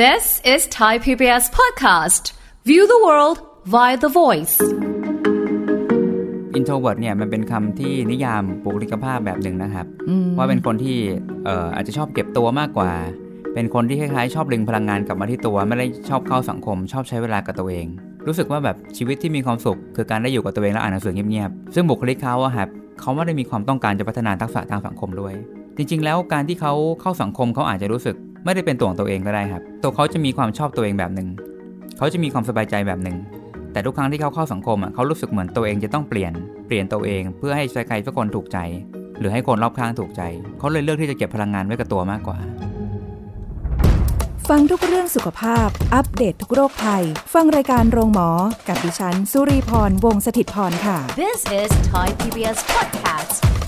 This is Thai PBS podcast. View the world via the voice. introvert เนี่ยมันเป็นคำที่นิยามบุคลิกภาพแบบหนึ่งนะครับ ว่าเป็นคนที่เอ่ออาจจะชอบเก็บตัวมากกว่า เป็นคนที่คล้ายๆ ชอบดึงพลังงานกลับมาที่ตัว ไม่ได้ชอบเข้าสังคม ชอบใช้เวลากับตัวเอง รู้สึกว่าแบบชีวิตที่มีความสุข คือการได้อยู่กับตัวเองและอ่านหนังสือเงียบๆซึ่งบุคลิกเขาอะครับเขาไม่ได้มีความต้องการจะพัฒนาทักษะทางสังคมด้วยจริงๆ แล้วการที่เขาเข้าสังคมเขาอาจจะรู้สึก ไม่ได้เป็นตัวของตัวเองก็ได้ครับ ตัวเขาจะมีความชอบตัวเองแบบหนึ่งเขาจะมีความสบายใจแบบหนึ่งแต่ทุกครั้งที่เขาเข้าสังคมอะเขารู้สึกเหมือนตัวเองจะต้องเปลี่ยนเปลี่ยนตัวเอง เพื่อให้ใครสักคนถูกใจ หรือให้คนรอบข้างถูกใจ เขาเลยเลือกที่จะเก็บพลังงานไว้กับตัวมากกว่า ฟังทุกเรื่องสุขภาพ อัปเดตททุกโรคภัย ฟังรายการโรงหมอ กับดิฉัน สุรีพรวงศิตพรค่ะ This is Thai PBS podcast.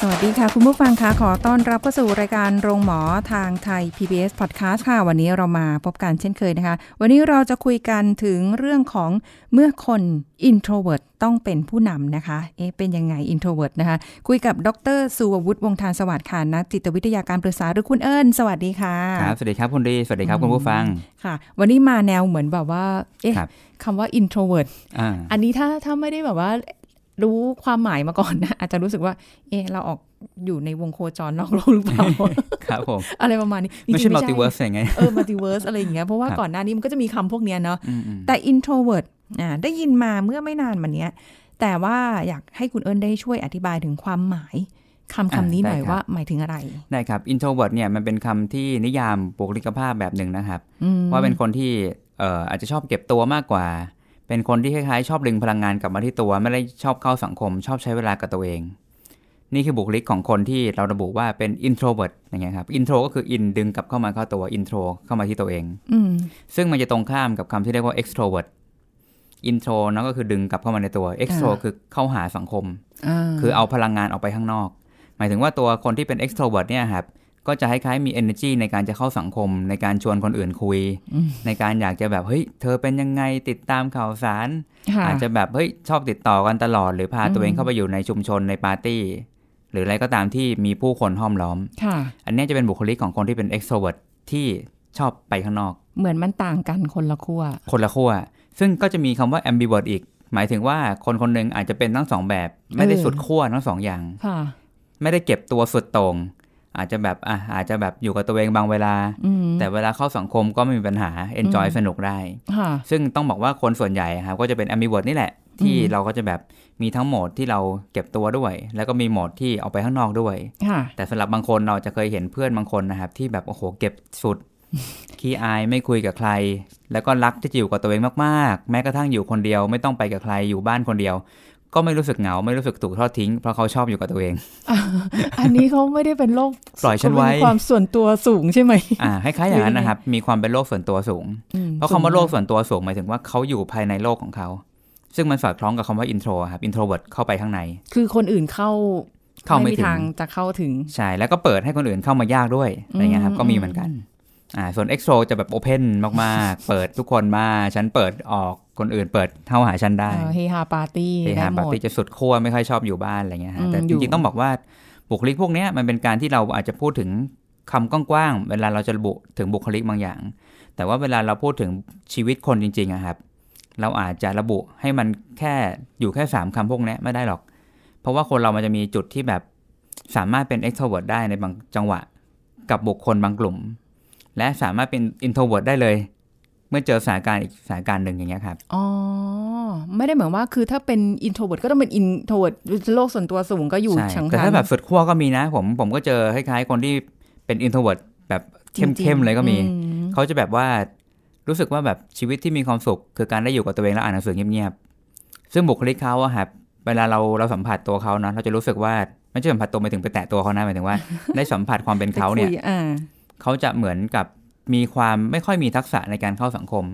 สวัสดีค่ะคุณผู้ฟังคะขอต้อนรับเข้าสู่รายการโรงหมอทางไทย PBS Podcast ค่ะ วันนี้เรามาพบกันเช่นเคยนะคะ วันนี้เราจะคุยกันถึงเรื่องของเมื่อคน introvert ต้องเป็นผู้นำนะคะ เอ๊ะเป็นยังไง introvert นะคะ คุยกับดรสุวัวุฒิวงศ์ทานสวัสดิ์ค่ะนักจิตวิทยาการปรึกษาหรือคุณเอิญสวัสดีค่ะครับสวัสดีครับคุณดีสวัสดีครับคุณผู้ฟังค่ะ วันนี้มาแนวเหมือนแบบว่า เอ๊ะครับคำว่า introvert อ่าอันนี้ถ้าถ้าไม่ได้แบบว่า รู้ความหมายมาก่อนนะ อาจจะรู้สึกว่า เอะเราออกอยู่ในวงโคจรนอกโลกหรือเปล่าครับผมอะไรประมาณนี้จริงๆไม่ใช่ multiverse อย่างไงเออ multiverse อะไรอย่างเงี้ยเพราะว่าครับก่อนหน้านี้มันก็จะมีคำพวกเนี้ยเนาะอืมอืมแต่ introvert อ่าได้ยินมาเมื่อไม่นานมาเนี้ย แต่ว่าอยากให้คุณเอิญได้ช่วยอธิบายถึงความหมายคำคำนี้หน่อยว่าหมายถึงอะไร ได้ครับ introvert เนี่ยมันเป็นคำที่นิยามบุคลิกภาพแบบหนึ่งนะครับอืมว่าเป็นคนที่เอ่ออาจจะชอบเก็บตัวมากกว่า เป็นคนที่คล้ายๆชอบดึงพลังงานกลับมาที่ตัวไม่ได้ชอบเข้าสังคม ชอบใช้เวลากับตัวเอง นี่คือบุคลิกของคนที่เราระบุว่าเป็น introvert อย่างเงี้ยครับ intro ก็คือ in ดึงกลับเข้ามาเข้าตัว intro เข้ามาที่ตัวเองอืมซึ่งมันจะตรงข้ามกับคำที่เรียกว่า extrovert intro นั่นก็คือดึงกลับเข้ามาในตัว extro คือเข้าหาสังคมอ่าคือเอาพลังงานออกไปข้างนอก หมายถึงว่าตัวคนที่เป็น extrovert เนี่ยครับ ก็จะคล้ายๆมี energy ในการจะเข้าสังคม ในการชวนคนอื่นคุย ในการอยากจะแบบเฮ้ยเธอเป็นยังไงติดตามข่าวสารค่ะอาจจะแบบเฮ้ยชอบติดต่อกันตลอด หรือพาตัวเองเข้าไปอยู่ในชุมชนในปาร์ตี้ หรืออะไรก็ตามที่มีผู้คนห้อมล้อมค่ะอันเนี้ยจะเป็นบุคลิกของคนที่เป็น extrovert ที่ชอบไปข้างนอก เหมือนมันต่างกันคนละขั้วคนละขั้วซึ่งก็จะมีคำว่า ambivert อีก หมายถึงว่าคนคนหนึ่งอาจจะเป็นทั้งสองแบบ ไม่ได้สุดขั้วทั้งสองอย่างค่ะไม่ได้เก็บตัวสุดโต่ง อาจจะแบบอะอาจจะแบบอยู่กับตัวเองบางเวลาอืมแต่เวลาเข้าสังคมก็ไม่มีปัญหา enjoy อืมสนุกได้ค่ะซึ่งต้องบอกว่าคนส่วนใหญ่ครับก็จะเป็น ambivert นี่แหละ ที่อืมเราก็จะแบบมีทั้งโหมดที่เราเก็บตัวด้วย แล้วก็มีโหมดที่ออกไปข้างนอกด้วยค่ะแต่สำหรับบางคนเราจะเคยเห็นเพื่อนบางคนนะครับ ที่แบบโอ้โหเก็บสุดขี้อายไม่คุยกับใคร แล้วก็รักที่จะอยู่กับตัวเองมากๆ แม้กระทั่งอยู่คนเดียวไม่ต้องไปกับใครอยู่บ้านคนเดียว ก็ไม่รู้สึกเหงาไม่รู้สึกถูกทอดทิ้ง เพราะเขาชอบอยู่กับตัวเอง อันนี้เขาไม่ได้เป็นโรคปล่อยฉันไว้เขามีความส่วนตัวสูงใช่ไหมอ่าคล้ายๆอย่างนั้นนะครับ มีความเป็นโลกส่วนตัวสูงอืมเพราะคำว่าโลกส่วนตัวสูงหมายถึงว่าเขาอยู่ภายในโลกของเขา ซึ่งมันสอดคล้องกับคำว่า intro ครับ introvert เข้าไปข้างใน คือคนอื่นเข้าเข้าไม่มีถึงทางจะเข้าถึงใช่แล้วก็เปิดให้คนอื่นเข้ามายากด้วยอะไรเงี้ยครับอืมก็มีเหมือนกันอ่าส่วน extro จะแบบ open มากๆ เปิดทุกคนมาฉันเปิดออก คนอื่นเปิดเข้าหาฉันได้เอ่อเฮฮาปาร์ตี้เฮได้ฮาหมปาร์ดตี้จะสุดขั้วไม่ค่อยชอบอยู่บ้านอะไรเงี้ยฮะอืมแต่อจยู่ริงๆต้องบอกว่าบุคลิกพวกเนี้ยมันเป็นการที่เราอาจจะพูดถึงคำกว้างๆเวลาเราจะระบุถึงบุคลิกบางอย่าง แต่ว่าเวลาเราพูดถึงชีวิตคนจริงๆอะครับ เราอาจจะระบุให้มันแค่อยู่แค่สามคำพวกเนี้ยไม่ได้หรอก เพราะว่าคนเรามันจะมีจุดที่แบบสามารถเป็น extrovert ได้ในบางจังหวะ กับบุคคลบางกลุ่ม และสามารถเป็น introvert ได้เลย เมื่อเจอสถานการณ์อีกสถานการณ์หนึ่งอย่างเงี้ยครับ อ๋อ ไม่ได้เหมือนว่าคือถ้าเป็น introvert ก็ต้องเป็น introvert โลกส่วนตัวสูงก็อยู่ใช่ชังแต่ถ้าแบบสุดขั้วก็มีนะ ผมผมก็เจอคล้ายๆคนที่เป็น introvert แบบเข้มๆเลยก็มี เขาจะแบบว่ารู้สึกว่าแบบชีวิตที่มีความสุข คือการได้อยู่กับตัวเองและอ่านหนังสือเงียบๆ ซึ่งบุคลิกเขาอะครับเวลาเราเราสัมผัสตัวเขานะเราจะรู้สึกว่าไม่ใช่สัมผัสตัวไปถึงไปแตะตัวเขานะหมายถึงว่า ได้สัมผัสความเป็นเขาเนี่ยไปคุอ่าเขาจะเหมือนกับ มีความไม่ค่อยมีทักษะในการเข้าสังคม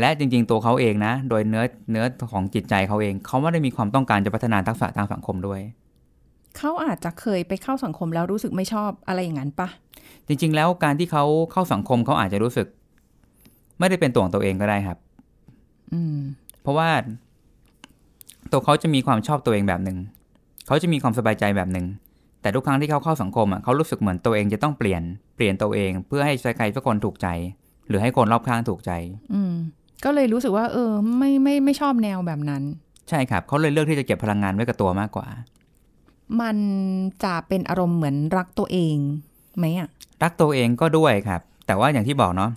และจริง ๆ ตัวเขาเองนะ โดยเนื้อเนื้อของจิตใจเขาเอง เขาไม่ได้มีความต้องการจะพัฒนาทักษะทางสังคมด้วย เขาอาจจะเคยไปเข้าสังคมแล้วรู้สึกไม่ชอบอะไรอย่างนั้นปะจริง ๆ แล้วการที่เขาเข้าสังคมเขาอาจจะรู้สึก ไม่ได้เป็นตัวของตัวเองก็ได้ครับ อืม เพราะว่าตัวเขาจะมีความชอบตัวเองแบบหนึ่งเขาจะมีความสบายใจแบบหนึ่ง แต่ทุกครั้งที่เขาเข้าสังคมอะเขารู้สึกเหมือนตัวเองจะต้องเปลี่ยนเปลี่ยนตัวเอง เพื่อให้ใครสักคนถูกใจ หรือให้คนรอบข้างถูกใจ อืมก็เลยรู้สึกว่า เออ ไม่ไม่ไม่ชอบแนวแบบนั้น ใช่ครับเขาเลยเลือกที่จะเก็บพลังงานไว้กับตัวมากกว่า มันจะเป็นอารมณ์เหมือนรักตัวเองไหมอะรักตัวเองก็ด้วยครับ แต่ว่าอย่างที่บอกเนาะ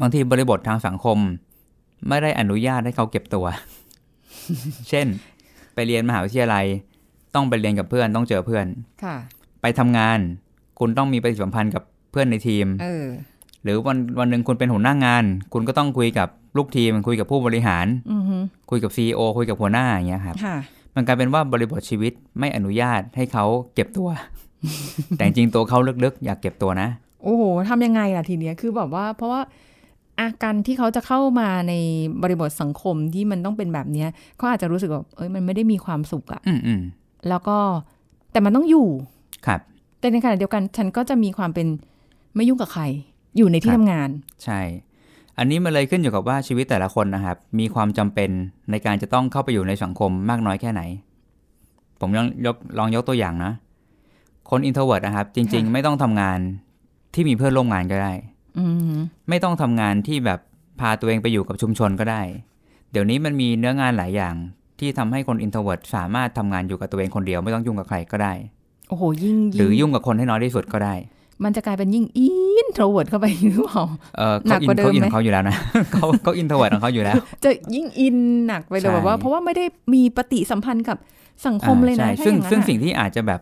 บางทีบริบททางสังคม ไม่ได้อนุญาตให้เขาเก็บตัว เช่น ไปเรียนมหาวิทยาลัย ต้องไปเรียนกับเพื่อนต้องเจอเพื่อนค่ะ ไปทำงาน คุณต้องมีปฏิสัมพันธ์กับเพื่อนในทีมเออหรือวันวันหนึ่งคุณเป็นหัวหน้างาน คุณก็ต้องคุยกับลูกทีมคุยกับผู้บริหารอือฮึคุยกับ CEO คุยกับหัวหน้าอย่างเงี้ยครับค่ะมันกลายเป็นว่าบริบทชีวิตไม่อนุญาตให้เขาเก็บตัว แต่จริงๆตัวเขาลึกๆ อยากเก็บตัวนะ โอ้โหทำยังไงล่ะทีเนี้ยคือแบบว่า เพราะว่าอาการที่เขาจะเข้ามาในบริบทสังคมที่มันต้องเป็นแบบเนี้ยเขาอาจจะรู้สึกว่าเอ้ยมันไม่ได้มีความสุขอะอืมอืม แล้วก็แต่มันต้องอยู่ครับ แต่ในขณะเดียวกันฉันก็จะมีความเป็นไม่ยุ่งกับใคร อยู่ในที่ครับทำงาน ใช่ อันนี้มันเลยขึ้นอยู่กับว่าชีวิตแต่ละคนนะครับ มีความจำเป็นในการจะต้องเข้าไปอยู่ในสังคมมากน้อยแค่ไหน ผมลองยกลองยกตัวอย่างนะ คน introvert นะครับ จริงค่ะๆไม่ต้องทำงานที่มีเพื่อนร่วมงานก็ได้อืมไม่ต้องทำงานที่แบบพาตัวเองไปอยู่กับชุมชนก็ได้ เดี๋ยวนี้มันมีเนื้องานหลายอย่าง ที่ทำให้คน introvert สามารถทำงานอยู่กับตัวเองคนเดียวไม่ต้องยุ่งกับใครก็ได้ โอ้โหยิ่งหรือยุ่งกับคนให้น้อยที่สุดก็ได้ มันจะกลายเป็นยิ่ง introvert เข้าไปหรือเปล่าเออหนัเขากอิกว่านเดิมเขาอินไหมของเขาอยู่แล้วนะเขาเขา introvert ของเขาอยู่แล้ว จะยิ่งอินหนักไปเลยใช่แบบว่าเพราะว่าไม่ได้มีปฏิสัมพันธ์กับสังคมเลยนะอ่าถ้าใช่ซึ่งอย่างนั้นซึ่งอะสิ่งที่อาจจะแบบ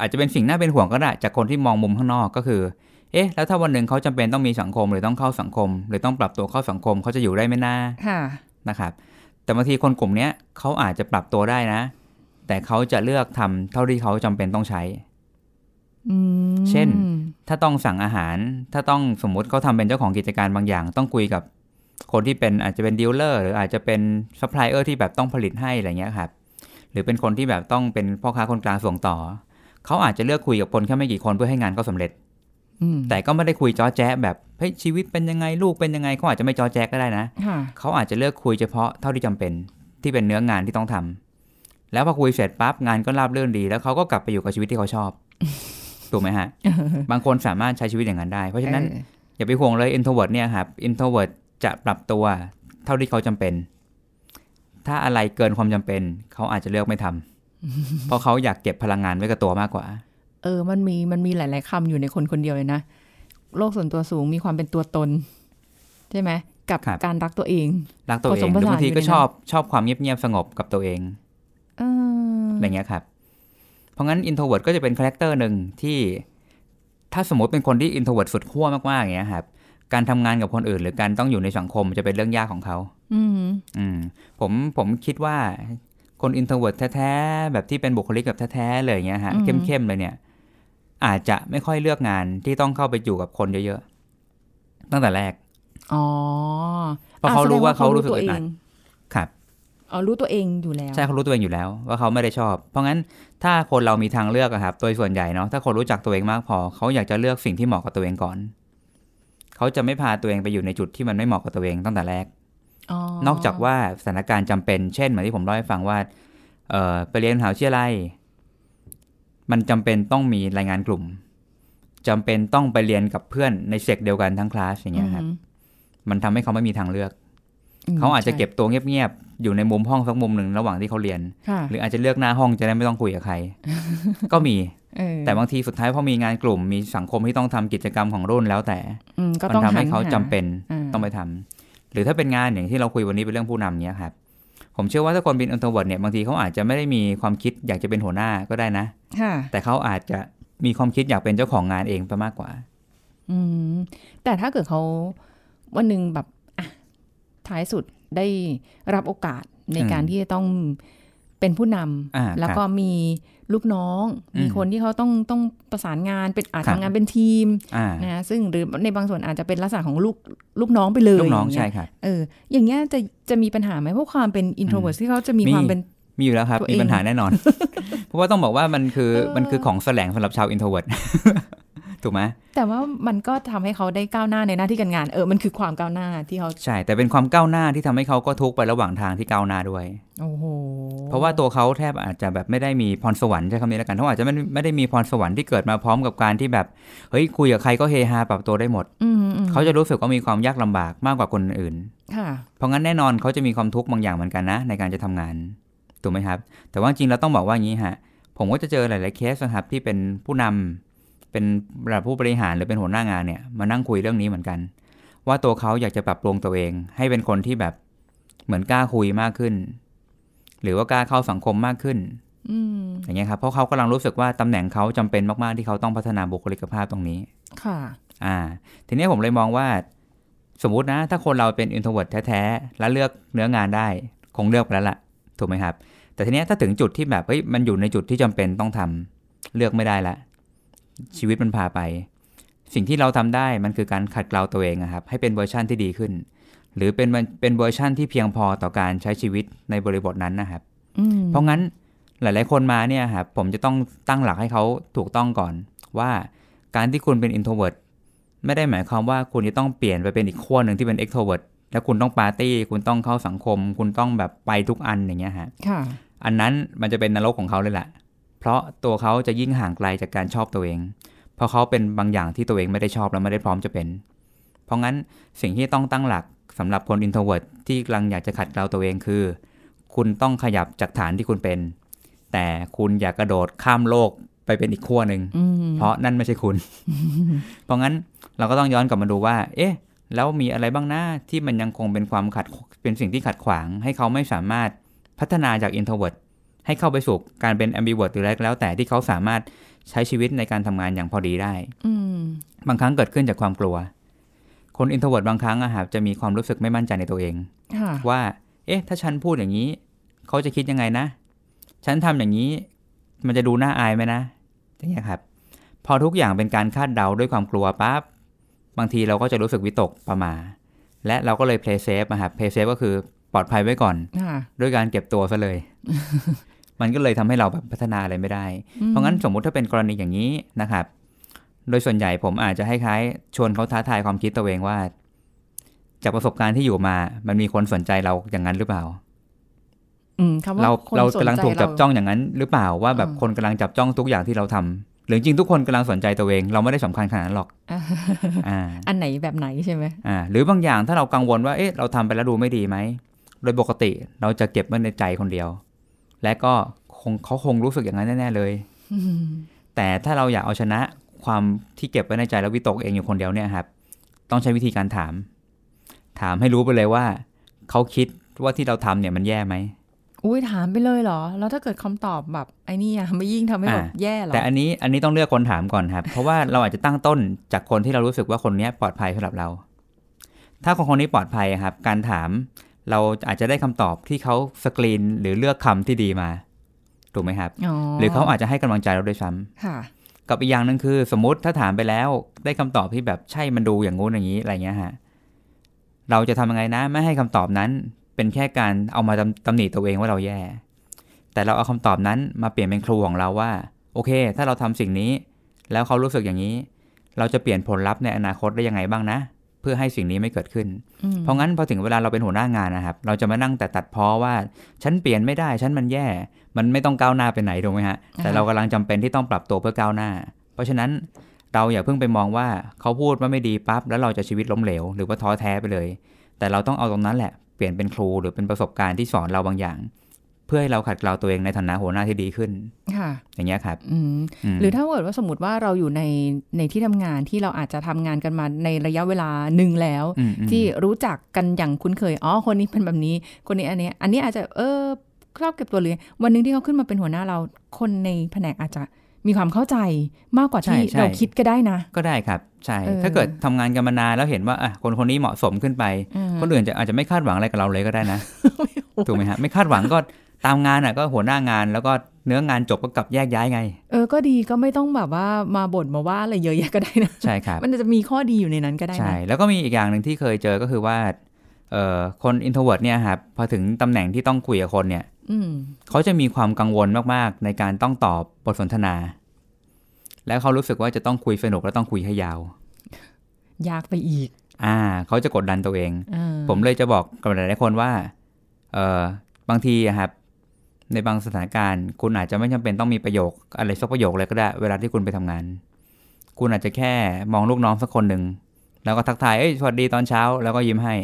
อาจจะเป็นสิ่งน่าเป็นห่วงก็ได้ จากคนที่มองมุมข้างนอกก็คือเอ๊ะ แล้วถ้าวันหนึ่งเขาจำเป็นต้องมีสังคมหรือต้องเข้าสังคม หรือต้องปรับตัวเข้าสังคมเขาจะอยู่ได้ไหมน่าค่ะนะครับ แต่บางทีคนกลุ่มเนี้ยเขาอาจจะปรับตัวได้นะ แต่เขาจะเลือกทำเท่าที่เขาจำเป็นต้องใช้อืมเช่น ถ้าต้องสั่งอาหาร ถ้าต้องสมมุติเขาทำเป็นเจ้าของกิจการบางอย่าง ต้องคุยกับคนที่เป็นอาจจะเป็น dealer หรืออาจจะเป็นซัพพลายเออร์ที่แบบต้องผลิตให้อะไรเงี้ยครับหรือเป็นคนที่แบบต้องเป็นพ่อค้าคนกลางส่งต่อ เขาอาจจะเลือกคุยกับคนแค่ไม่กี่คนเพื่อให้งานเขาสำเร็จอืม แต่ก็ไม่ได้คุยจ้อแจ๊ะแบบเฮ้ยชีวิตเป็นยังไงลูกเป็นยังไงเขาอาจจะไม่จ้อแจ๊ะก็ได้นะค่ะเขาอาจจะเลือกคุยเฉพาะเท่าที่จำเป็นที่เป็นเนื้องานที่ต้องทำแล้วพอคุยเสร็จปั๊บงานก็ราบรื่นดี แล้วเขาก็กลับไปอยู่กับชีวิตที่เขาชอบถูกไหมฮะ บางคนสามารถใช้ชีวิตอย่างนั้นได้ เพราะฉะนั้นเอออย่าไปห่วงเลย introvert เนี่ยครับ introvert จะปรับตัวเท่าที่เขาจำเป็น ถ้าอะไรเกินความจำเป็น เขาอาจจะเลือกไม่ทำเพราะเขาอยากเก็บพลังงานไว้กับตัวมากกว่า เออ มันมีมันมีหลาย ๆคำอยู่ในคนคนเดียวเลยนะโลกส่วนตัวสูงมีความเป็นตัวตน ใช่ไหมกับครับการรักตัวเอง รักตัวเอผสงมหผรือสานบางทีอยู่ก็ในนั้นชอบชอบความเงียบๆสงบกับตัวเองเอออะไรเงี้ยครับ เพราะงั้น introvert ก็จะเป็น character หนึ่งที่ถ้าสมมติเป็นคนที่ introvert สุดขั้วมากๆอย่างเงี้ยครับการทำงานกับคนอื่น หรือการต้องอยู่ในสังคมจะเป็นเรื่องยากของเขา อืมอืมผมผมคิดว่าคน introvert แท้ๆแบบที่เป็นบุคลิกแบบแท้ๆเลยอย่างเงี้ยฮะอือฮึเข้มๆเลยเนี่ย อาจจะไม่ค่อยเลือกงานที่ต้องเข้าไปอยู่กับคนเยอะๆตั้งแต่แรก อ๋อเพราะเขารู้ว่าเขารู้สึกตัวอึเอดอัดงครับอ๋อรู้ตัวเองอยู่แล้ว ใช่เขารู้ตัวเองอยู่แล้ว ว่าเขาไม่ได้ชอบ เพราะงั้นถ้าคนเรามีทางเลือกอะครับโดยส่วนใหญ่เนาะถ้าคนรู้จักตัวเองมากพอ เขาอยากจะเลือกสิ่งที่เหมาะกับตัวเองก่อน เขาจะไม่พาตัวเองไปอยู่ในจุดที่มันไม่เหมาะกับตัวเองตั้งแต่แรกอ๋อนอกจากว่าสถานการณ์จำเป็น เช่นเหมือนที่ผมเล่าให้ฟังว่าเอ่อไปเรียนมหาวิทยาลัย มันจำเป็นต้องมีรายงานกลุ่มจำเป็นต้องไปเรียนกับเพื่อนในเซกเดียวกันทั้งคลาสอย่างเงี้ยครับอืมมันทำให้เขาไม่มีทางเลือกมเขาอาจจะใช่เก็บตัวเงียบๆอยู่ในมุมห้องสักมุมหนึ่งระหว่างที่เขาเรียนค่ะหรืออาจจะเลือกหน้าห้องจะได้ไม่ต้องคุยกับใคร ก็มีเออแต่บางทีสุดท้ายพอมีงานกลุ่มมีสังคมที่ต้องทำกิจกรรมของรุ่นแล้วแต่อืมก็มันต้องทำให้หันเขาจำหเป็นอ่าต้องไปทำหรือถ้าเป็นงานอย่างที่เราคุยวันนี้เป็นเรื่องผู้นำเนี้ยครับผมเชื่อว่าถ้าคนเป็น introvert เนี่ยบางทีเขาอาจจะไม่ได้มีความคิดอยากจะเป็นหัวหน้าก็ได้นะค่ะ แต่เขาอาจจะมีความคิดอยากเป็นเจ้าของงานเองไปมากกว่า อืมแต่ถ้าเกิดเขาวันหนึ่งแบบอะท้ายสุดได้รับโอกาสในอืมการที่จะต้องเป็นผู้นำอ่าแล้วก็มีลูกน้องอืมมีคนที่เขาต้องต้องประสานงานเป็นอาจครับทำงานเป็นทีมอ่านะซึ่งหรือในบางส่วนอาจจะเป็นลักษณะของลูกลูกน้องไปเลยลูกน้องย่าใช่เยครับเอออย่างเงี้ยจะจะมีปัญหาไหมเพราะความเป็น introvert ที่เขาจะมีมีความเป็น มีอยู่แล้วครับตัวเองมีปัญหาแน่นอน เพราะว่าต้องบอกว่ามันคือเออมันคือของแสลงสำหรับชาว introvert ถูกไหมแต่ว่ามันก็ทำให้เขาได้ก้าวหน้าในหน้าที่การงานเออมันคือความก้าวหน้าที่เขาใช่ แต่เป็นความก้าวหน้าที่ทำให้เขาก็ทุกข์ไประหว่างทางที่ก้าวหน้าด้วยโอ้โหเพราะว่าตัวเขาแทบอาจจะแบบไม่ได้มีพรสวรรค์ใช้คำนี้แล้วกันเขาอาจจะไม่ไม่ได้มีพรสวรรค์ที่เกิดมาพร้อมกับการที่แบบเฮ้ยคุยกับใครก็เฮฮาปรับตัวได้หมดอืมอืมเขาจะรู้สึกว่ามีความยากลำบากมากกว่าคนอื่น ค่ะ เพราะงั้นแน่นอนเขาจะมีความทุกข์บางอย่างเหมือนกันนะในการจะทำงาน ถูกไหมครับ แต่ว่าจริงเราต้องบอกว่าอย่างนี้ฮะผมก็จะเจอหลาย ๆ เคสนะครับที่เป็นผู้นำเป็นระดับผู้บริหารหรือเป็นหัวหน้างานเนี่ยมานั่งคุยเรื่องนี้เหมือนกัน ว่าตัวเขาอยากจะปรับปรุงตัวเอง ให้เป็นคนที่แบบเหมือนกล้าคุยมากขึ้น หรือว่ากล้าเข้าสังคมมากขึ้นอืมอย่างเงี้ยครับเพราะเขากำลังรู้สึกว่าตำแหน่งเขาจำเป็นมาก ๆ ที่เขาต้องพัฒนาบุคลิกภาพตรงนี้ ค่ะ อ่า ทีนี้ผมเลยมองว่า สมมุตินะ ถ้าคนเราเป็น introvert แท้ ๆ แล้วเลือกเนื้องานได้ คงเลือกไปแล้วล่ะ ถูกไหมครับ แต่ทีเนี้ยถ้าถึงจุดที่แบบเฮ้ยมันอยู่ในจุดที่จำเป็นต้องทำเลือกไม่ได้ละ ชีวิตมันพาไป สิ่งที่เราทำได้มันคือการขัดเกลาตัวเองอะครับ ให้เป็นเวอร์ชั่นที่ดีขึ้น หรือเป็นเป็นเวอร์ชั่นที่เพียงพอต่อการใช้ชีวิตในบริบทนั้นนะครับอืมเพราะงั้นหลาย ๆ คนมาเนี่ยครับผมจะต้องตั้งหลักให้เขาถูกต้องก่อน ว่าการที่คุณเป็น introvert ไม่ได้หมายความว่าคุณจะต้องเปลี่ยนไปเป็นอีกขั้วหนึ่งที่เป็น extrovert แล้วคุณต้องปาร์ตี้ คุณต้องเข้าสังคม คุณต้องแบบไปทุกอันอย่างเงี้ยฮะค่ะอันนั้นมันจะเป็นนรกของเขาเลยแหละ เพราะตัวเขาจะยิ่งห่างไกลจากการชอบตัวเอง เพราะเขาเป็นบางอย่างที่ตัวเองไม่ได้ชอบและไม่ได้พร้อมจะเป็น เพราะงั้นสิ่งที่ต้องตั้งหลักสำหรับคน introvert ที่กำลังอยากจะขัดเกลาตัวเองคือ คุณต้องขยับจากฐานที่คุณเป็น แต่คุณอย่ากกระโดดข้ามโลกไปเป็นอีกขั้วหนึ่งอืมเพราะนั่นไม่ใช่คุณ เพราะงั้นเราก็ต้องย้อนกลับมาดูว่า เอ๊ะ แล้วมีอะไรบ้างนะที่มันยังคงเป็นความขัดเป็นสิ่งที่ขัดขวาง ให้เขาไม่สามารถพัฒนาจาก introvert ให้เข้าไปสู่การเป็น ambivert หรืออะไรก็แล้วแต่ที่เขาสามารถใช้ชีวิตในการทำงานอย่างพอดีได้ อืมบางครั้งเกิดขึ้นจากความกลัว คน introvert บางครั้งอะครับจะมีความรู้สึกไม่มั่นใจในตัวเองค่ะว่า เอ๊ะ ถ้าฉันพูดอย่างนี้ เขาจะคิดยังไงนะ ฉันทำอย่างนี้ มันจะดูน่าอายไหมนะอย่างเงี้ยครับ พอทุกอย่างเป็นการคาดเดาด้วยความกลัวปั๊บ บางทีเราก็จะรู้สึกวิตกประหมาและเราก็เลย play safe นะครับ play safe ก็คือปลอดภัยไว้ก่อนค่ะด้วยการเก็บตัวซะเลย มันก็เลยทำให้เราแบบพัฒนาอะไรไม่ได้ เพราะงั้นสมมุติถ้าเป็นกรณีอย่างนี้นะครับ โดยส่วนใหญ่ผมอาจจะให้คล้ายๆชวนเขาท้าทายความคิดตัวเองว่า จากประสบการณ์ที่อยู่มา มันมีคนสนใจเราอย่างนั้นหรือเปล่าอืมคำว่าเราคนเราสนกำลังใจถูกจับจ้องอย่างนั้น หรือเปล่าว่าแบบอ่าคนกำลังจับจ้องทุกอย่างที่เราทำ หรือจริงๆทุกคนกำลังสนใจตัวเอง เราไม่ได้สำคัญขนาดนั้นหรอกอ่าอ่าอันไหนแบบไหนใช่ไหมอ่าหรือบางอย่างถ้าเรากังวลว่าเอ๊ะเราทำไปแล้วดูไม่ดีไหมโดยปกติเราจะเก็บไว้ในใจคนเดียว และก็คงเขาคงรู้สึกอย่างนั้นแน่ๆเลยอืมแต่ถ้าเราอยากเอาชนะความที่เก็บไว้ในใจแล้ววิตกเองอยู่คนเดียวเนี่ยครับ ต้องใช้วิธีการถาม ถามให้รู้ไปเลยว่า เขาคิดว่าที่เราทำเนี่ยมันแย่ไหม อุ้ยถามไปเลยเหรอ แล้วถ้าเกิดคำตอบแบบไอ้นี่อะไม่ยิ่งทำให้แบบอ่าแย่เหรอ แต่อันนี้อันนี้ต้องเลือกคนถามก่อนครับ เพราะว่าเราอาจจะตั้งต้นจากคนที่เรารู้สึกว่าคนเนี้ยปลอดภัยสำหรับเรา ถ้าคนคนนี้ปลอดภัยอะครับ การถามเราอาจจะได้คำตอบที่เขาสกรีนหรือเลือกคำที่ดีมาถูกไหมครับอ๋อหรือเขาอาจจะให้กำลังใจเราด้วยซ้ำค่ะ กับอีกอย่างหนึ่งคือ สมมติถ้าถามไปแล้ว ได้คำตอบที่แบบใช่มันดูอย่างงู้นอย่างนี้อะไรเงี้ยฮะเราจะทำยังไงนะ ไม่ให้คำตอบนั้น เป็นแค่การเอามาตำตำหนิตัวเองว่าเราแย่ แต่เราเอาคำตอบนั้นมาเปลี่ยนเป็นครูของเราว่า โอเค ถ้าเราทำสิ่งนี้ แล้วเขารู้สึกอย่างนี้ เราจะเปลี่ยนผลลัพธ์ในอนาคตได้ยังไงบ้างนะ เพื่อให้สิ่งนี้ไม่เกิดขึ้นอืมเพราะงั้นพอถึงเวลาเราเป็นหัวหน้างานนะครับ เราจะมานั่งแต่ตัดพ้อว่า ฉันเปลี่ยนไม่ได้ ฉันมันแย่ มันไม่ต้องก้าวหน้าไปไหนถูกไหมฮะ แต่เรากำลังจำเป็นที่ต้องปรับตัวเพื่อก้าวหน้า เพราะฉะนั้นเราอย่าเพิ่งไปมองว่าเขาพูดว่าไม่ดีปั๊บแล้วเราจะชีวิตล้มเหลว หรือว่าท้อแท้ไปเลย แต่เราต้องเอาตรงนั้นแหละเปลี่ยนเป็นครูหรือเป็นประสบการณ์ที่สอนเราบางอย่าง เพื่อให้เราขัดเกลาตัวเองในฐานะหัวหน้าที่ดีขึ้นค่ะอย่างเงี้ยครับอืมมหรือถ้าเกิดว่าสมมติว่าเราอยู่ในในที่ทำงานที่เราอาจจะทำงานกันมาในระยะเวลาหนึ่งแล้วอืมอืมที่รู้จักกันอย่างคุ้นเคยอ๋อคนนี้เป็นแบบนี้ คนนี้อันนี้ อันนี้อาจจะเออชอบเก็บตัวเลยวันหนึงที่เขาขึ้นมาเป็นหัวหน้าเราคนในแผนกอาจจะ มีความเข้าใจมากกว่าที่ใช่ใช่เราคิดก็ได้นะ ก็ได้ครับ ใช่เออถ้าเกิดทำงานกันมานานแล้วเห็นว่าอะคนคนนี้เหมาะสมขึ้นไปอืมคนอื่นจะอาจจะไม่คาดหวังอะไรกับเราเลยก็ได้นะถูกไหมฮะไม่คาดหวังก็ตามงานอะก็หัวหน้างานแล้วก็เนื้องานจบก็กลับแยกย้ายไง เออ ก็ดีก็ไม่ต้องแบบว่ามาบ่นมาว่าอะไรเยอะแยะก็ได้นะ ใช่ครับ มันจะมีข้อดีอยู่ในนั้นก็ได้ ใช่นะแล้วก็มีอีกอย่างหนึ่งที่เคยเจอก็คือว่า เอ่อคน introvert เนี่ยครับพอถึงตำแหน่งที่ต้องคุยกับคนเนี่ยอืมเขาจะมีความกังวลมากๆ ในการต้องตอบบทสนทนา แล้วเขารู้สึกว่าจะต้องคุยสนุกและต้องคุยให้ยาว ยากไปอีก อ่า เขาจะกดดันตัวเองเออผมเลยจะบอกกับหลายๆคนว่า เออบางทีอะครับ ในบางสถานการณ์ คุณอาจจะไม่จำเป็นต้องมีประโยค อะไรสักประโยคเลยก็ได้ เวลาที่คุณไปทำงาน คุณอาจจะแค่มองลูกน้องสักคนหนึ่งแล้วก็ทักทายเอ้ยสวัสดีตอนเช้า แล้วก็ยิ้มให้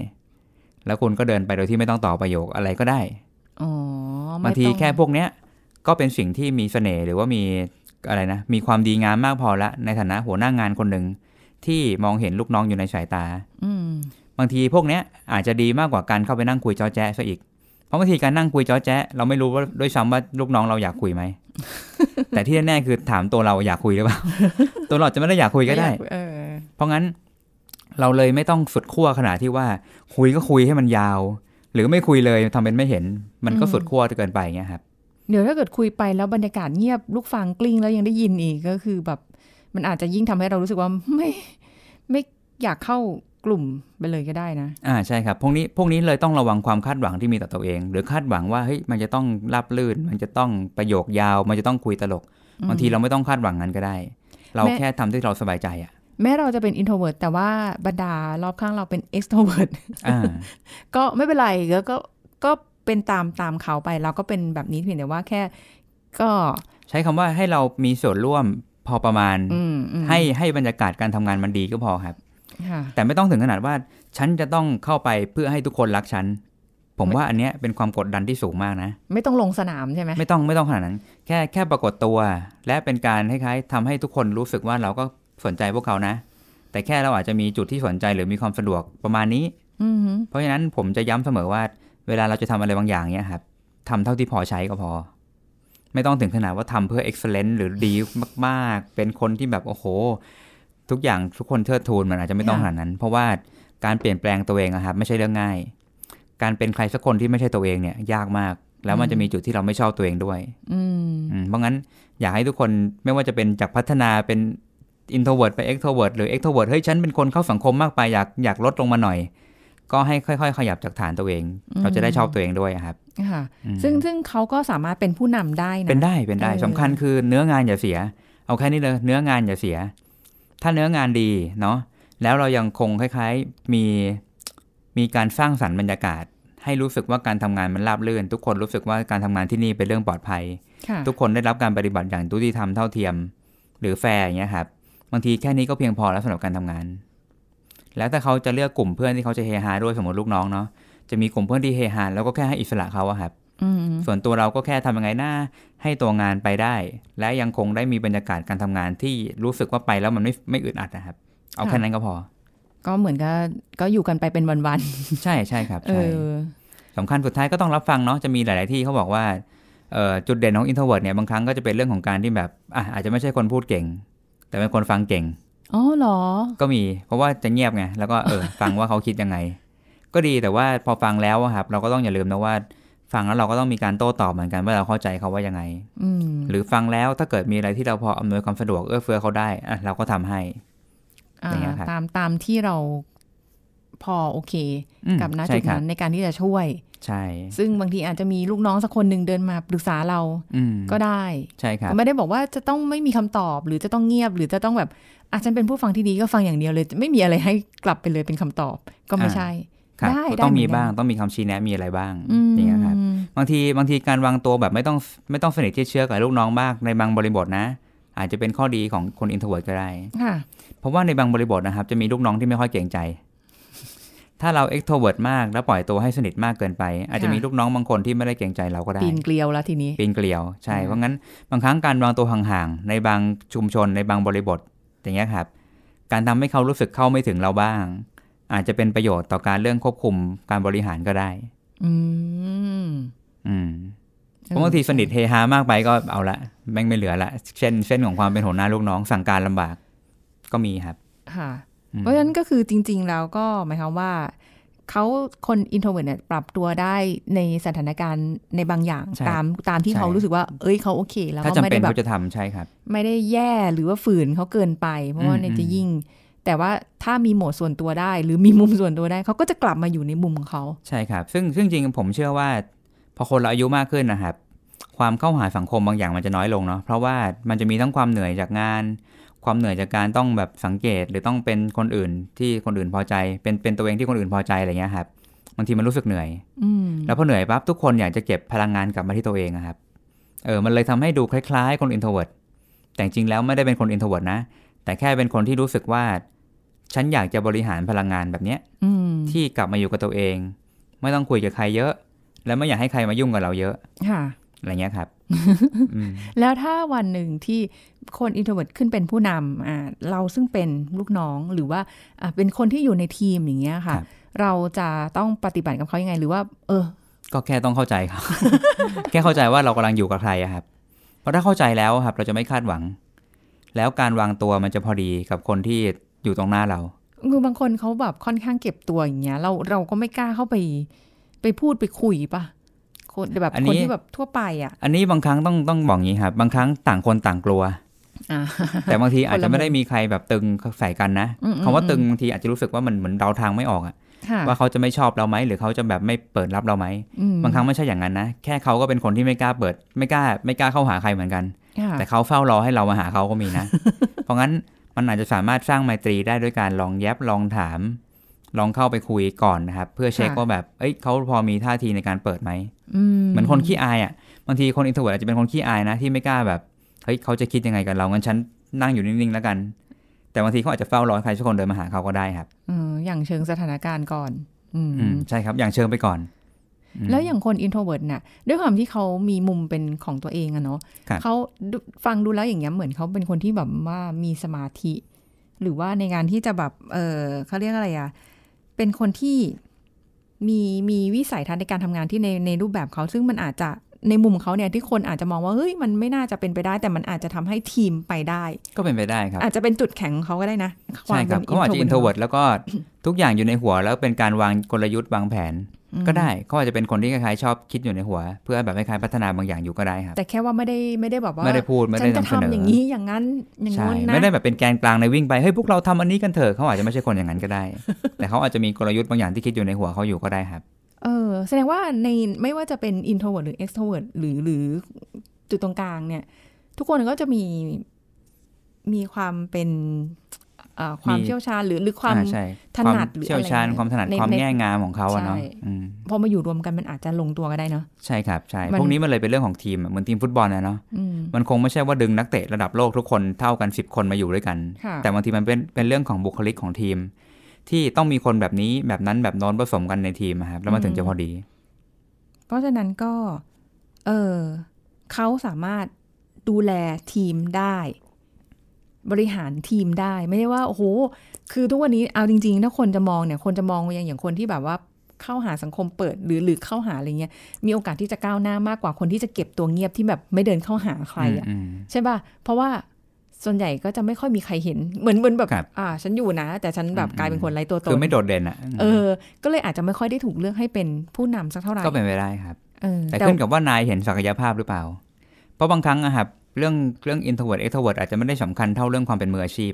แล้วคุณก็เดินไปโดยที่ไม่ต้องต่อประโยคอะไรก็ได้อ๋อไม่บางทีต้องแค่พวกเนี้ยก็เป็นสิ่งที่มีเสน่ห์หรือว่ามีอะไรนะ มีความดีงามมากพอละในฐานะหัวหน้างานคนหนึ่งที่มองเห็นลูกน้องอยู่ในสายตาอืมบางทีพวกเนี้ยอาจจะดีมากกว่าการเข้าไปนั่งคุยจอแจ๊ซะอีก เพราะบางทีการนั่งคุยจอแจ๊เราไม่รู้ว่าด้วยซ้ำว่าลูกน้องเราอยากคุยไหม แต่ที่แน่ๆคือถามตัวเราอยากคุยหรือเปล่า ตัวเราอาจจะไม่ได้อยากคุยก็ได้เออเพราะงั้น เราเลยไม่ต้องสุดขั้วขนาดที่ว่า คุยก็คุยให้มันยาว หรือไม่คุยเลยทำเป็นไม่เห็น มันก็สุดขั้วเกินไปอย่างเงี้ยครับเดี๋ยวถ้าเกิดคุยไปแล้วบรรยากาศเงียบลูกฟังกลิ้งแล้วยังได้ยินอีกก็คือแบบ มันอาจจะยิ่งทำให้เรารู้สึกว่าไม่ไม่อยากเข้ากลุ่มไปเลยก็ได้นะ อ่าใช่ครับ พวกนี้พวกนี้เลยต้องระวังความคาดหวังที่มีต่อตัวเอง หรือคาดหวังว่าเฮ้ยมันจะต้องรับลื่น มันจะต้องประโยคยาว มันจะต้องคุยตลกบางทีเราไม่ต้องคาดหวังนั้นก็ได้ เราแม่แค่ทำที่เราสบายใจอะ แม้เราจะเป็น introvert แต่ว่าบรรดารอบข้างเราเป็น extrovert อ่าก็ไม่เป็นไรก็ก็ก็เป็นตามตามเขาไปเราก็เป็นแบบนี้เพียงแต่ว่าแค่ก็ใช้คำว่าให้เรามีส่วนร่วมพอประมาณอืมอืมให้ให้บรรยากาศการทำงานมันดีก็พอครับค่ะแต่ไม่ต้องถึงขนาดว่า ฉันจะต้องเข้าไปเพื่อให้ทุกคนรักฉัน ผมว่าอันเนี้ยเป็นความกดดันที่สูงมากนะ ไม่ต้องลงสนามใช่ไหมไม่ต้องไม่ต้องขนาดนั้น แค่แค่ปรากฏตัว และเป็นการคล้ายๆทำให้ทุกคนรู้สึกว่าเราก็ สนใจพวกเขานะ แต่แค่เราอาจจะมีจุดที่สนใจหรือมีความสะดวกประมาณนี้อืมเพราะฉะนั้นผมจะย้ำเสมอว่า เวลาเราจะทำอะไรบางอย่างเนี้ยครับทำเท่าที่พอใช้ก็พอ ไม่ต้องถึงขนาดว่าทำเพื่อ excellent หรือดีมากๆ เป็นคนที่แบบโอ้โห ทุกอย่างทุกคนเทิดทูนมันอาจจะไม่ต้องขนาดนั้น เพราะว่าการเปลี่ยนแปลงตัวเองอะครับไม่ใช่เรื่องง่าย การเป็นใครสักคนที่ไม่ใช่ตัวเองเนี่ยยากมาก แล้วมันจะมีจุดที่เราไม่ชอบตัวเองด้วย อืมอืมเพราะงั้นอยากให้ทุกคนไม่ว่าจะเป็นจากพัฒนาเป็น introvert ไป extrovert หรือ extrovert เฮ้ยฉันเป็นคนเข้าสังคมมากไปอยากอยากลดลงมาหน่อย ก็ให้ค่อย ๆ ขยับจากฐานตัวเอง เราจะได้ชอบตัวเองด้วยครับค่ะอืมซึ่งซึ่งเขาก็สามารถเป็นผู้นำได้นะเป็นได้เป็นได้เออสำคัญคือเนื้องานอย่าเสีย เอาแค่นี้เลยเนื้องานอย่าเสีย ถ้าเนื้องานดีเนาะแล้วเรายังคงคล้าย ๆมีมีการสร้างสรรค์บรรยากาศ ให้รู้สึกว่าการทำงานมันราบรื่น ทุกคนรู้สึกว่าการทำงานที่นี่เป็นเรื่องปลอดภัยค่ะทุกคนได้รับการปฏิบัติอย่างยุติธรรมเท่าเทียม หรือแฟร์อย่างเงี้ยครับ บางทีแค่นี้ก็เพียงพอแล้วสำหรับการทำงาน แล้วถ้าเขาจะเลือกกลุ่มเพื่อนที่เขาจะเฮฮาด้วยสมมติลูกน้องเนาะจะมีกลุ่มเพื่อนที่เฮฮาแล้วก็แค่ให้อิสระเขาอะครับอืมส่วนตัวเราก็แค่ทำยังไงหน้าให้ตัวงานไปได้ และยังคงได้มีบรรยากาศการทำงานที่รู้สึกว่าไปแล้วมันไม่ไม่อึดอัดนะครับ เอาแค่นั้นก็พอ ก็เหมือนกับก็อยู่กันไปเป็นวันใช่ใช่ครับๆเอใช่อสำคัญสุดท้ายก็ต้องรับฟังเนาะจะมีหลาย ๆ ที่เขาบอกว่าเอ่อจุดเด่นของ introvert เนี่ยบางครั้งก็จะเป็นเรื่องของการที่แบบอะอาจจะไม่ใช่คนพูดเก่ง แต่เป็นคนฟังเก่งอ๋อเหรอ ก็มี เพราะว่าจะเงียบไง แล้วก็เออฟังว่าเขาคิดยังไง ก็ดีแต่ว่าพอฟังแล้วอะครับ เราก็ต้องอย่าลืมนะว่า ฟังแล้วเราก็ต้องมีการโต้ตอบเหมือนกันว่าเราเข้าใจเขาว่ายังไงอืมหรือฟังแล้วถ้าเกิดมีอะไรที่เราพออำนวยความสะดวกเอื้อเฟื้อเขาได้อะเราก็ทำให้อ่าอย่างเงี้ยครับตามตามที่เรา พอโอเคอืมกับณใช่จุดครับนั้นในการที่จะช่วย ใช่ ซึ่งบางทีอาจจะมีลูกน้องสักคนหนึ่งเดินมาปรึกษาเราอืมก็ได้ใช่ครับก็ไม่ได้บอกว่าจะต้องไม่มีคำตอบ หรือจะต้องเงียบ หรือจะต้องแบบอาฉันเป็นผู้ฟังที่ดีก็ฟังอย่างเดียวเลย ไม่มีอะไรให้กลับไปเลยเป็นคำตอบก็ไม่อ่าใช่ครับได้ก็ได้ต้องมีเหมือนกันบ้างต้องมีคำชี้แนะมีอะไรบ้างอืมอย่างเงี้ยครับบางทีบางทีการวางตัวแบบไม่ต้องไม่ต้องสนิทชิดเชื้อกับลูกน้องมากในบางบริบทนะ อาจจะเป็นข้อดีของคน introvert ก็ได้ค่ะเพราะว่าในบางบริบทนะครับ จะมีลูกน้องที่ไม่ค่อยเกรงใจ ถ้าเรา extrovert มากแล้วปล่อยตัวให้สนิทมากเกินไป อาจจะมีลูกน้องบางคนที่ไม่ได้เกรงใจเราก็ได้ปีนเกลียวแล้วทีนี้ปีนเกลียวใช่อ่าเพราะงั้นบางครั้งการวางตัวห่างๆในบางชุมชนในบางบริบท อย่างเงี้ยครับ การทำให้เขารู้สึกเข้าไม่ถึงเราบ้าง อาจจะเป็นประโยชน์ต่อการเรื่องควบคุมการบริหารก็ได้ อืมอืมเพราะบางทีสนิทเฮฮามากไปก็เอาละแม่งไม่เหลือละเช่นเส้นของความเป็นหัวหน้าลูกน้องสั่งการลำบากก็มีครับ ค่ะอืม เพราะฉะนั้นก็คือจริง ๆ แล้วก็หมายความว่าเขาคน introvert เนี่ยปรับตัวได้ในสถานการณ์ในบางอย่างใช่ตามตามที่ใช่เขารู้สึกว่า เอ้ยเขาโอเคแล้วถ้าเขาจำเป็นไม่เป็ได้นแบบเขาจะทำใช่ครับ ไม่ได้แย่หรือว่าฝืนเขาเกินไป เพราะว่าอืมเนี่ยจะอืมยิ่ง แต่ว่าถ้ามีโหมดส่วนตัวได้ หรือมีมุมส่วนตัวได้เขาก็จะกลับมาอยู่ในมุมของเขาใช่ครับ ซึ่งซึ่งจริงผมเชื่อว่า พอคนเราอายุมากขึ้นนะครับ ความเข้าหาสังคมบางอย่างมันจะน้อยลงเนาะเพราะว่ามันจะมีทั้งความเหนื่อยจากงาน ความเหนื่อยจากการต้องแบบสังเกตหรือต้องเป็นคนอื่นที่คนอื่นพอใจ เป็นเป็นตัวเองที่คนอื่นพอใจอะไรเงี้ยครับบางทีมันรู้สึกเหนื่อยอืมแล้วพอเหนื่อยปั๊บทุกคนอยากจะเก็บพลังงานกลับมาที่ตัวเองอะครับ เออมันเลยทำให้ดูคล้ายๆ คน introvert แต่จริงๆแล้วไม่ได้เป็นคน introvert นะ แต่แค่เป็นคนที่รู้สึกว่า ฉันอยากจะบริหารพลังงานแบบเนี้ยอืมที่กลับมาอยู่กับตัวเอง ไม่ต้องคุยกับใครเยอะ และไม่อยากให้ใครมายุ่งกับเราเยอะ ค่ะอะไรเงี้ยครับอืม แล้วถ้าวันหนึ่งที่คน introvert ขึ้นเป็นผู้นำอ่าเราซึ่งเป็นลูกน้องหรือว่าอ่าเป็นคนที่อยู่ในทีมอย่างเงี้ยค่ะครับเราจะต้องปฏิบัติกับเขายังไง หรือว่า เออ ก็แค่ต้องเข้าใจครับ แค่เข้าใจว่าเรากำลังอยู่กับใครอะครับ เพราะถ้าเข้าใจแล้วครับ เราจะไม่คาดหวัง แล้วการวางตัวมันจะพอดีกับคนที่อยู่ตรงหน้าเราคือบางคนเขาแบบค่อนข้างเก็บตัวอย่างเงี้ย เราเราก็ไม่กล้าเข้าไป ไปพูดไปคุยปะ คนแบบอันนี้คนที่แบบทั่วไปอะ อันนี้บางครั้งต้องต้องบอกงี้ครับบางครั้งต่างคนต่างกลัวอ่าแต่บางทีอาจคนจะละมุมไม่ได้มีใครแบบตึงใส่กันนะอืมอืมคำว่าตึงบางทีอาจจะรู้สึกว่ามันเหมือนเดาทางไม่ออกอะค่ะว่าเขาจะไม่ชอบเราไหมหรือเขาจะแบบไม่เปิดรับเราไหมอืมบางครั้งไม่ใช่อย่างนั้นนะแค่เขาก็เป็นคนที่ไม่กล้าเปิด ไม่กล้า ไม่กล้าเข้าหาใครเหมือนกันค่ะแต่เขาเฝ้ารอให้เรามาหาเขาก็มีนะ เพราะงั้นมันอาจจะสามารถสร้างไมตรีได้ด้วยการลองแย็บลองถาม ลองเข้าไปคุยก่อนนะครับ เพื่อเช็คว่าแบบเอ้ยเขาพอมีท่าทีในการเปิดไหมอืม เหมือนคนขี้อายอะบางทีคน introvert อาจจะเป็นคนขี้อายนะที่ไม่กล้าแบบเฮ้ยเขาจะคิดยังไงกับเรางั้นฉันนั่งอยู่นิ่งๆแล้วกัน แต่บางทีเขาอาจจะเฝ้ารอให้ใครสักคนเดินมาหาเขาก็ได้ครับเอออย่างเชิงสถานการณ์ก่อน อืมอืมใช่ครับ อย่างเชิงไปก่อนอืมแล้วอย่างคน introvert น่ะด้วยความที่เขามีมุมเป็นของตัวเองอะเนาะครับเขาดูฟังดูแล้วอย่างเงี้ยเหมือนเขาเป็นคนที่แบบว่ามีสมาธิ หรือว่าในงานที่จะแบบเออเขาเรียกอะไรอะเป็นคนที่ มีมีวิสัยทัศน์ในการทำงานที่ในในรูปแบบเขา ซึ่งมันอาจจะในมุมเขาเนี่ยที่คนอาจจะมองว่าเฮ้ยมันไม่น่าจะเป็นไปได้ แต่มันอาจจะทำให้ทีมไปได้ ก็เป็นไปได้ครับ อาจจะเป็นจุดแข็งของเขาก็ได้นะใช่ครับเขาอาจจะเป็น introvertแล้วก็ทุกอย่างอยู่ในหัวแล้วเป็นการวางกลยุทธ์วางแผนอืม ก็ได้เขาอาจจะเป็นคนที่คล้ายๆชอบคิดอยู่ในหัว เพื่อแบบคล้ายๆพัฒนาบางอย่างอยู่ก็ได้ครับ แต่แค่ว่าไม่ได้ไม่ได้แบบว่าไม่ได้พูดไม่ได้ฉันจะนำเสนอทำอย่างนี้อย่างนั้นอย่างงู้นนะใช่ไม่ได้แบบเป็นแกนกลางในวิ่งไปเฮ้ยพวกเราทำอันนี้กันเถอะเขาอาจจะไม่ใช่คนอย่างนั้นก็ได้ แต่เขาอาจจะมีกลยุทธ์บางอย่างที่คิดอยู่ในหัวเขาอยู่ก็ได้ครับเออแสดงว่าในไม่ว่าจะเป็น introvert หรือ extrovert หรือหรือจุดตรงกลางเนี่ย ทุกคนก็จะมีมีความเป็นเอ่อ ความมีเชี่ยวชาญหรือหรือความอ่าใช่ถนัดหรือเชี่ยวชาญอะไรความถนัดในความในแง่งามของเขาอะเนาะใช่อืมพอมาอยู่รวมกันมันอาจจะลงตัวก็ได้เนาะใช่ครับใช่มันพวกนี้มันเลยเป็นเรื่องของทีมอะเหมือนทีมฟุตบอลนะเนาะอืมมันคงไม่ใช่ว่าดึงนักเตะระดับโลกทุกคนเท่ากัน10คนมาอยู่ด้วยกันค่ะแต่บางทีมันเป็นเป็นเรื่องของบุคลิกของทีม ที่ต้องมีคนแบบนี้แบบนั้นแบบโน้นผสมกันในทีมอะครับแล้วมันถึงจะพอดี เพราะฉะนั้นก็ เออเขาสามารถดูแลทีมได้ บริหารทีมได้ไม่ได้ว่าโอ้โหคือทุกวันนี้เอาจริงๆถ้าคนจะมองเนี่ยคนจะมองอย่างอย่างคนที่แบบว่าเข้าหาสังคมเปิดหรือหรือเข้าหาอะไรเงี้ยมีโอกาสที่จะก้าวหน้ามากกว่าคนที่จะเก็บตัวเงียบที่แบบไม่เดินเข้าหาใครอะอืมใช่ป่ะเพราะว่าส่วนใหญ่ก็จะไม่ค่อยมีใครเห็นเหมือนเหมือนแบบครับอ่า ฉันอยู่นะ แต่ฉันแบบอืมกลายเป็นคนไร้ตัวตนคือไม่โดดเด่นอะเออ ก็เลยอาจจะไม่ค่อยได้ถูกเลือกให้เป็นผู้นำสักเท่าไหร่ก็เป็นไปได้ครับเออแต่ขึ้นกับว่านายเห็นศักยภาพหรือเปล่า เพราะบางครั้งอะครับ เรื่องเรื่อง introvert extrovert อาจจะไม่ได้สำคัญเท่าเรื่องความเป็นมืออาชีพ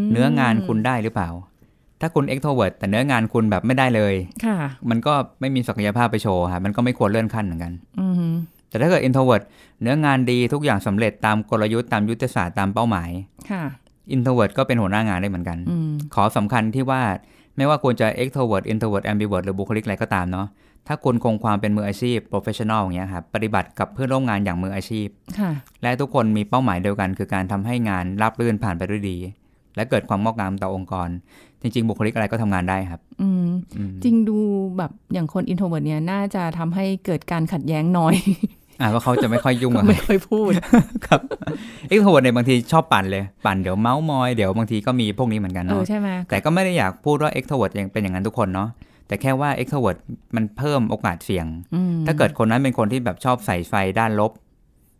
มเนื้องานคุณได้หรือเปล่า ถ้าคุณ extrovert แต่เนื้องานคุณแบบไม่ได้เลย ค่ะ มันก็ไม่มีศักยภาพไปโชว์ครับมันก็ไม่ควรเลื่อนขั้นเหมือนกันอืมแต่ถ้าเกิด introvert เนื้องานดีทุกอย่างสำเร็จตามกลยุทธ์ตามยุทธศาสตร์ตามเป้าหมาย ค่ะ introvert ก็เป็นหัวหน้างานได้เหมือนกันอืมข้อสำคัญที่ว่าไม่ว่าคุณจะ extrovert introvert ambivert หรือบุคลิกอะไรก็ตามเนาะ ถ้าคุณคงความเป็นมืออาชีพ professional อย่างเงี้ยครับปฏิบัติกับเพื่อนร่วมงานอย่างมืออาชีพค่ะและทุกคนมีเป้าหมายเดียวกัน คือการทำให้งานราบรื่นผ่านไปด้วยดี และเกิดความงอกงามต่อองค์กร จริง ๆ บุคลิกอะไรก็ทำงานได้ครับ อืมอืมจริงดูแบบอย่างคน introvert เนี่ยน่าจะทำให้เกิดการขัดแย้งน้อยอ่าว่าเขาจะไม่ค่อยยุ่งก็กับไม่ค่อยพูด ครับ extrovert เนี่ยบางทีชอบปั่นเลย ปั่นเดี๋ยวเมาส์มอย เดี๋ยวบางทีก็มีพวกนี้เหมือนกันเออเนาะใช่ไหมแต่ก็ไม่ได้อยากพูดว่า extrovert ยังเป็นอย่างนั้นทุกคนเนาะ แต่แค่ว่า extrovert มันเพิ่มโอกาสเสี่ยงอืมถ้าเกิดคนนั้นเป็นคนที่แบบชอบใส่ไฟด้านลบ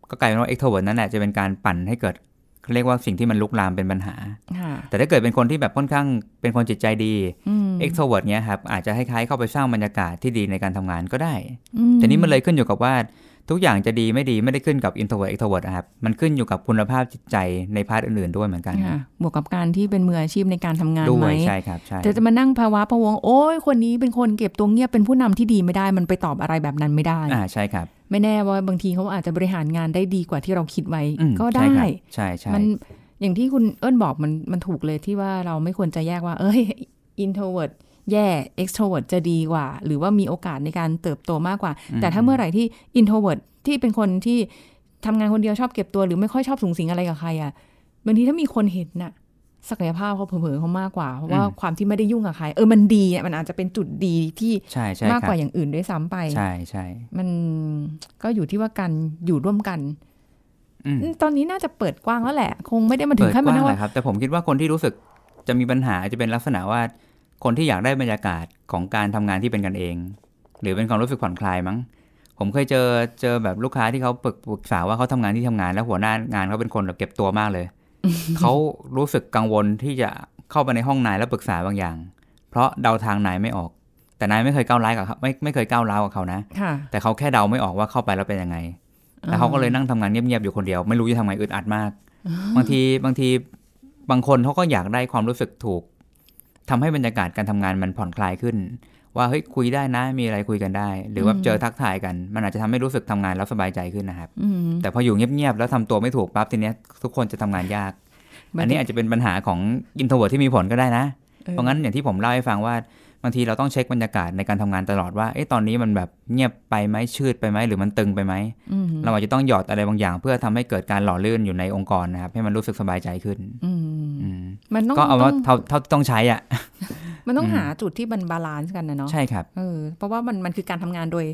ก็กลายเป็นว่า extrovert นั่นแหละจะเป็นการปั่นให้เกิดเขาเรียกว่าสิ่งที่มันลุกลามเป็นปัญหาค่ะแต่ถ้าเกิดเป็นคนที่แบบค่อนข้างเป็นคนจิตใจดีอืม extrovert เนี้ยครับอาจจะคล้ายๆเข้าไปสร้างบรรยากาศที่ดีในการทำงานก็ได้อืแต่นี้มันเลยขึ้นอยู่กับว่า ทุกอย่างจะดีไม่ดีไม่ได้ขึ้นกับ introvert extrovert นะครับ มันขึ้นอยู่กับคุณภาพจิตใจในพาร์ทอื่นๆด้วยเหมือนกันค่ะบวกกับการที่เป็นมืออาชีพในการทำงานด้ไหวมยใช่ครับใช่แต่จะมานั่งภาวะพะวง โอ้ยคนนี้เป็นคนเก็บตัวเงียบเป็นผู้นำที่ดีไม่ได้ มันไปตอบอะไรแบบนั้นไม่ได้อ่าใช่ครับ ไม่แน่ว่าบางทีเขาอาจจะบริหารงานได้ดีกว่าที่เราคิดไว้อืมก็ใช่ได้ครับใช่ใช่มันอย่างที่คุณเอิญบอกมันมันถูกเลยที่ว่าเราไม่ควรจะแยกว่า เอ้ย introvert แย่ extrovert จะดีกว่า หรือว่ามีโอกาสในการเติบโตมากกว่า แต่ถ้าเมื่อไหร่ที่ introvert ที่เป็นคนที่ทำงานคนเดียวชอบเก็บตัวหรือไม่ค่อยชอบสูงสิงอะไรกับใครอะ่ะบางทีถ้ามีคนเห็นน่ะศักยภาพเขาเผลอๆเขามากกว่า เพราะว่าความที่ไม่ได้ยุ่งกับใคร เออมันดีอะมันอาจจะเป็นจุดดีที่ใช่ใช่มากครักบว่าอย่างอื่นด้วยซ้ำไป ใช่ใช่มันก็อยู่ที่ว่าการอยู่ร่วมกันอืมตอนนี้น่าจะเปิดกว้างแล้วแหละ คงไม่ได้มาถึเปิงดขั้นกมันว้างว่าเลยครับแต่ผมคิดว่าคนที่รู้สึกจะมีปัญหาจะเป็นลักษณะว่า คนที่อยากได้บรรยากาศของการทำงานที่เป็นกันเอง หรือเป็นความรู้สึกผ่อนคลายมั้ง ผมเคยเจอเจอแบบลูกค้าที่เขาปรึกปรึกษาว่าเขาทำงานที่ทำงานแล้วหัวหน้างานเขาเป็นคนแบบเก็บตัวมากเลย เขารู้สึกกังวลที่จะเข้าไปในห้องนายแล้วปรึกษาบางอย่าง เพราะเดาทางนายไม่ออก แต่นายไม่เคยก้าวร้ายกับเขาไม่ไม่เคยก้าวร้าวกับเขานะค่ะแต่เขาแค่เดาไม่ออกว่าเข้าไปแล้วเป็นยังไงแล้วเขาก็เลยนั่งทำงานเงียบๆอยู่คนเดียวไม่รู้จะทำไงอึดอัดมาก บางทีบางทีบางคนเขาก็อยากได้ความรู้สึกถูก ทำให้บรรยากาศการทำงานมันผ่อนคลายขึ้น ว่าเฮ้ยคุยได้นะมีอะไรคุยกันได้ หรือว่าเจอทักทายกัน มันอาจจะทำให้รู้สึกทำงานแล้วสบายใจขึ้นนะครับอืมแต่พออยู่เงียบๆแล้วทำตัวไม่ถูกปั๊บทีเนี้ยทุกคนจะทำงานยาก อันนี้อาจจะเป็นปัญหาของ introvert ที่มีผลก็ได้นะ เพราะงั้นอย่างที่ผมเล่าให้ฟังว่าบางทีเราต้องเช็คบรรยากาศในการทำงานตลอดว่าเอ๊ะตอนนี้มันแบบเงียบไปไหมชืดไปไหมหรือมันตึงไปไหมอืมเราอาจจะต้องหยอดอะไรบางอย่าง เพื่อทำให้เกิดการหล่อลื่นอยู่ในองค์กรนะครับให้มันรู้สึกสบายใจขึ้น อื มอืมมันต้องก็เอาว่าต้องเท่าเท่าที่ต้องใช้อะ มันต้องอืมหาจุดที่มัน balance กันนะเนาะใช่ครับ เออเพราะว่ามันมันคือการทำงานโดย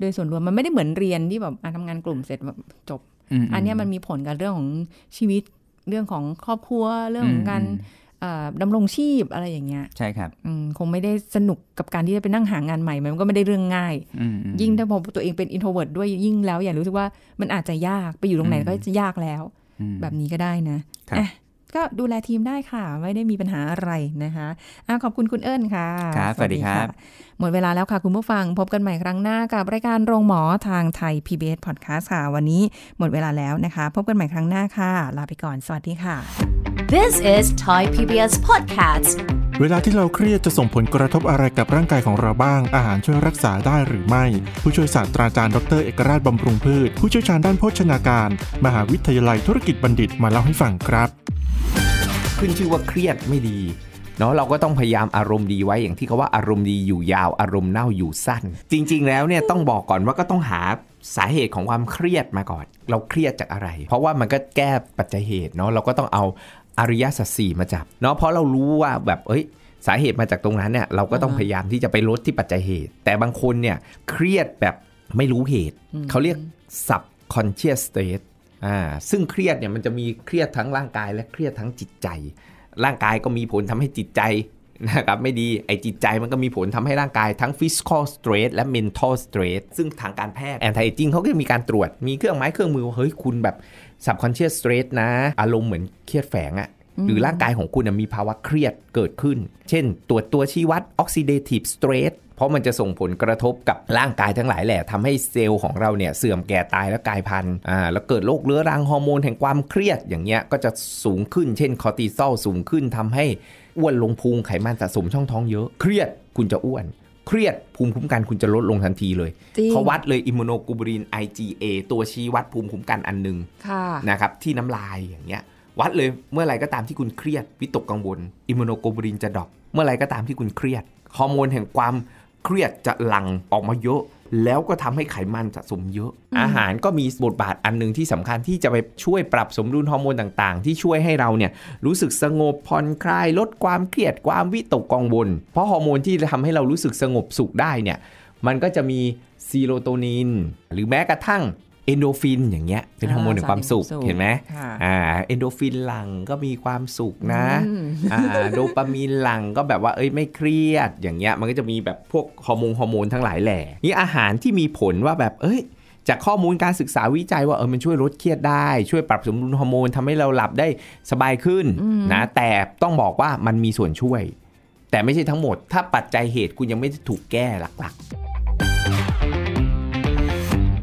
โดยส่วนรวมมันไม่ได้เหมือนเรียนที่แบบอะทำงานกลุ่มเสร็จแบบจบ อันเนี้ยมันมีผลกับเรื่องของชีวิตเรื่องของครอบครัวเรื่องของการเอ่อดำรงชีพอะไรอย่างเงี้ยใช่ครับ อืมคงไม่ได้สนุกกับการที่จะไปนั่งหางานใหม่ มันก็ไม่ได้เรื่องง่าย อืมอืม ยิ่งถ้าพอตัวเองเป็น introvert ด้วยยิ่งแล้ว อย่างรู้สึกว่ามันอาจจะยากไปอยู่ตรงไหนอืม ก็จะยากแล้ว อืม แบบนี้ก็ได้นะครับ อะ ก็ดูแลทีมได้ค่ะ ไม่ได้มีปัญหาอะไรนะคะอะขอบคุณคุณเอิญค่ะครับสวัสดีครับะหมดเวลาแล้วค่ะคุณผู้ฟังพบกันใหม่ครั้งหน้ากับรายการโรงหมอทางไทย PBS Podcast ค่ะ วันนี้หมดเวลาแล้วนะคะ พบกันใหม่ครั้งหน้าค่ะ ลาไปก่อน สวัสดีค่ะ This is Thai PBS Podcast เวลาที่เราเครียดจะส่งผลกระทบอะไรกับร่างกายของเราบ้าง อาหารช่วยรักษาได้หรือไม่ ผู้ช่วยศาสตราจารย์ดรเอกราชบำรุงพืช ผู้เชี่ยวชาญด้านโภชนาการ มหาวิทยาลัยธุรกิจบัณฑิตมาเล่าให้ฟังครับ ขึ้นชื่อว่าเครียดไม่ดีเนาะเราก็ต้องพยายามอารมณ์ดีไว้อย่างที่เขาว่าอารมณ์ดีอยู่ยาวอารมณ์เน่าอยู่สั้น จริง ๆ แล้วเนี่ยต้องบอกก่อนว่าก็ต้องหาสาเหตุของความเครียดมาก่อน เราเครียดจากอะไร เพราะว่ามันก็แก้ปัจจัยเหตุเนาะเราก็ต้องเอา อริยสัจสี่มาจับเนาะเพราะเรารู้ว่าแบบเอ้ยสาเหตุมาจากตรงนั้นเนี่ยเราก็ต้องพยายามที่จะไปลดที่ปัจจัยเหตุ แต่บางคนเนี่ยเครียดแบบไม่รู้เหตุ เขาเรียก subconscious state อ่าซึ่งเครียดเนี่ยมันจะมีเครียดทั้งร่างกายและเครียดทั้งจิตใจ ร่างกายก็มีผลทำให้จิตใจนะครับไม่ดีไอจิตใจมันก็มีผลทำให้ร่างกายทั้ง physical stress และ mental stress ซึ่งทางการแพทย์ anti aging เขาก็จะมีการตรวจมีเครื่องไม้เครื่องมือว่าเฮ้ยคุณแบบ subconscious stress นะ อารมณ์เหมือนเครียดแฝงอะหรือร่างกายของคุณน่ะมีภาวะเครียดเกิดขึ้น เช่น ตรวจตัวชี้วัด oxidative stress เพราะมันจะส่งผลกระทบกับร่างกายทั้งหลายแหละทำให้เซลล์ของเราเนี่ยเสื่อมแก่ตายและกลายพันธุ์อ่าแล้วเกิดโรคเรื้อรังฮอร์โมนแห่งความเครียดอย่างเงี้ยก็จะสูงขึ้น เช่นคอร์ติซอลสูงขึ้นทำให้อ้วนลงพุงไขมันสะสมช่องท้องเยอะ เครียดคุณจะอ้วน เครียดภูมิคุ้มกันคุณจะลดลงทันทีเลยจริงเขาวัดเลยอิมมูโนกลูบูริน IgA ตัวชี้วัดภูมิคุ้มกันอันหนึ่งค่ะนะครับที่น้ำลายอย่างเงี้ยวัดเลยเมื่อไหร่ก็ตามที่คุณเครียดวิตกกังวล immunoglobulin จะ drop เมื่อไหร่ก็ตามที่คุณเครียดฮอร์โมนแห่งความเครียดจะหลั่งออกมาเยอะ แล้วก็ทำให้ไขมันสะสมเยอะ อาหารก็มีบทบาทอันหนึ่งที่สำคัญที่จะไปช่วยปรับสมดุลฮอร์โมนต่างๆ ที่ช่วยให้เราเนี่ยรู้สึกสงบผ่อนคลายลดความเครียดความวิตกกังวล เพราะฮอร์โมนที่จะทำให้เรารู้สึกสงบสุขได้เนี่ยมันก็จะมีซีโรโทนิน หรือแม้กระทั่ง เอ็นดอร์ฟินอย่างเงี้ยเป็นฮอร์โมนแห่งความสุขสารแห่งความสุขเห็นไหมค่ะอ่าเอ็นดอร์ฟินหลั่งก็มีความสุขนะอืมอ่าโดปามีนหลั่งก็แบบว่าเอ้ยไม่เครียดอย่างเงี้ยมันก็จะมีแบบพวกฮอร์โมนฮอร์โมนทั้งหลายแหล่เนี่ยอาหารที่มีผลว่าแบบเอ้ยจากข้อมูลการศึกษาวิจัยว่าเออมันช่วยลดเครียดได้ ช่วยปรับสมดุลฮอร์โมนทำให้เราหลับได้สบายขึ้นนะแต่ต้องบอกว่ามันมีส่วนช่วย แต่ไม่ใช่ทั้งหมด ถ้าปัจจัยเหตุคุณยังไม่ได้ถูกแก้หลักๆ